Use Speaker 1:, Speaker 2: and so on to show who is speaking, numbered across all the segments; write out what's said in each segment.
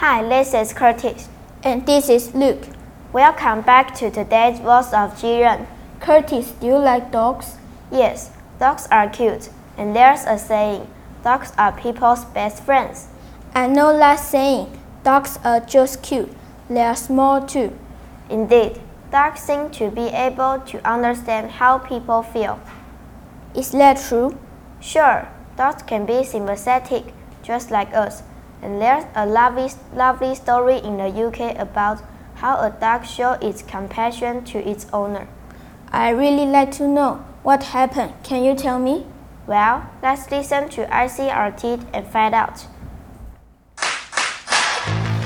Speaker 1: Hi, this is Curtis.
Speaker 2: And this is Luke.
Speaker 1: Welcome back to today's Voice of Jiren.
Speaker 2: Curtis, do you like dogs?
Speaker 1: Yes, dogs are cute. And there's a saying dogs are people's best friends.
Speaker 2: I know that saying. Dogs are just cute. They are small too.
Speaker 1: Indeed, dogs seem to be able to understand how people feel.
Speaker 2: Is that true?
Speaker 1: Sure, dogs can be sympathetic, just like us. And there's a lovely, lovely story in the UK about how a dog showed its compassion to its owner.
Speaker 2: I really like to know what happened. Can you tell me?
Speaker 1: Well, let's listen to ICRT and find out.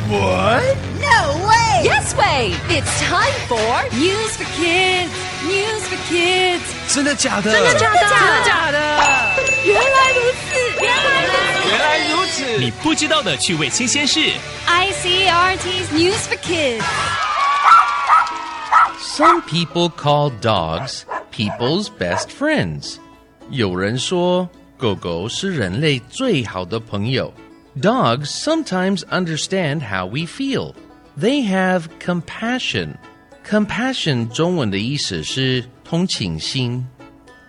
Speaker 3: What?
Speaker 4: No way!
Speaker 5: Yes way! It's time for News for Kids. News for Kids.
Speaker 3: 真的假的？
Speaker 5: 真的假的？
Speaker 3: 真的假的？
Speaker 5: 原来如此，原来如此。
Speaker 3: 原 来如此！
Speaker 6: 你不知道的趣味新鲜事。
Speaker 5: ICRT's News for Kids.
Speaker 7: Some people call dogs people's best friends. 有人说狗狗是人类最好的朋友。Dogs sometimes understand how we feel. They have compassion. Compassion 中文的意思是同情心。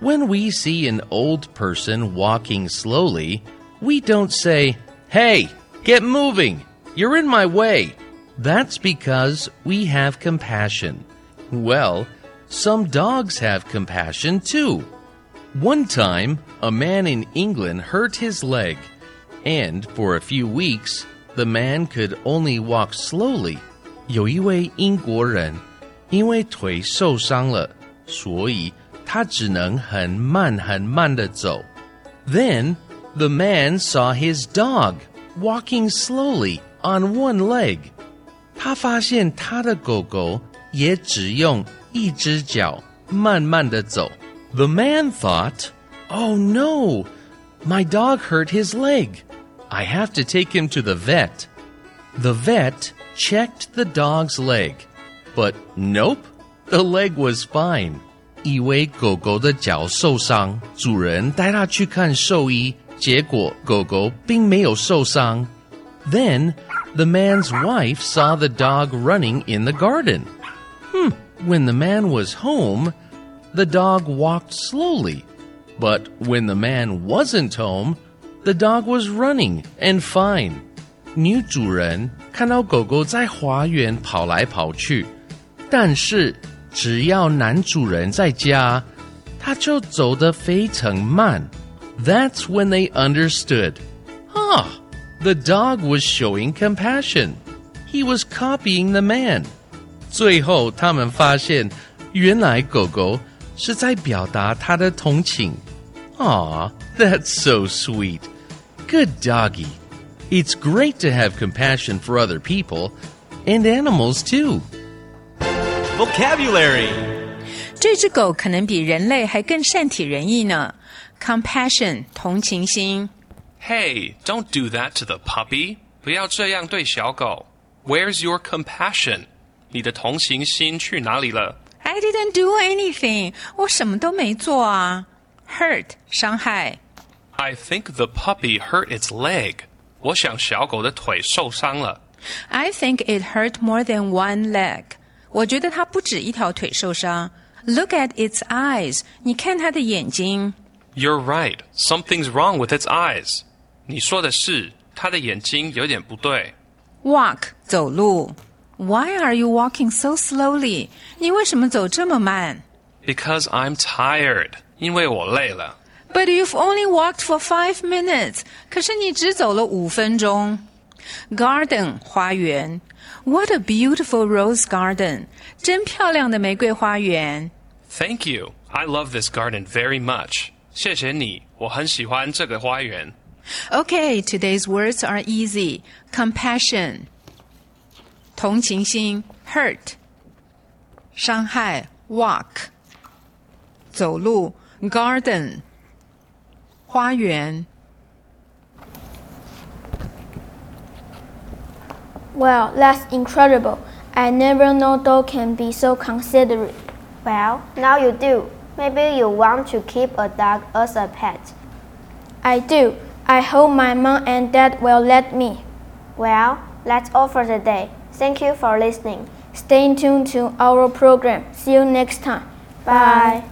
Speaker 7: When we see an old person walking slowly, we don't say, Hey, get moving! You're in my way! That's because we have compassion. Well, some dogs have compassion too. One time, a man in England hurt his leg, and for a few weeks, the man could only walk slowly. 有一位英国人因为腿受伤了，所以他只能很慢很慢地走。Then the man saw his dog walking slowly on one leg. 他发现他的狗狗也只用一只脚慢慢地走。The man thought, "Oh no, my dog hurt his leg. I have to take him to the vet." The vet checked the dog's leg, but nope, the leg was fine. 以为狗狗的脚受伤，主人带它去看兽医， 结果狗狗并没有受伤。Then the man's wife saw the dog running in the garden. Hmm, when the man was home, the dog walked slowly. But when the man wasn't home, the dog was running and fine. 女主人看到狗狗在花园跑来跑去，但是只要男主人在家，它就走得非常慢。 That's when they understood. Ah, the dog was showing compassion. He was copying the man. 最后，他们发现，原来狗狗是在表达它的同情。Aw, that's so sweet. Good doggy. It's great to have compassion for other people and animals too.
Speaker 6: Vocabulary
Speaker 5: 这只狗可能比人类还更善体人意呢。 Compassion，同情心。
Speaker 8: Hey, don't do that to the puppy. 不要这样对小狗。Where's your compassion? 你的同情心去哪里了
Speaker 5: I didn't do anything，我什么都没做啊。Hurt，伤害。
Speaker 8: ？I think the puppy hurt its leg. 我想小狗的腿受伤了。
Speaker 5: I think it hurt more than one leg。我觉得它不止一条腿受伤。Look at its eyes，你看它的眼睛。
Speaker 8: You're right. Something's wrong with its eyes. 你说的是，它的眼睛有点不对。
Speaker 5: Walk，走路。Why are you walking so slowly？你为什么走这么慢
Speaker 8: Because I'm tired. 因为我累了。
Speaker 5: ？But you've only walked for five minutes。可是你只走了五分钟。Garden，花园。What a beautiful rose garden！真漂亮的玫瑰花园。
Speaker 8: Thank you. I love this garden very much. 谢谢你，我很喜欢这个花园。
Speaker 5: Okay, today's words are easy. Compassion，同情心；hurt，伤害；walk，走路；garden，花园。
Speaker 2: Well, that's incredible. I never know dog can be so considerate.
Speaker 1: Well, now you do. Maybe you want to keep a dog as a pet.
Speaker 2: I do. I hope my mom and dad will let me.
Speaker 1: Well, That's all for today. Thank you for listening.
Speaker 2: Stay tuned to our program. See you next time.
Speaker 1: Bye.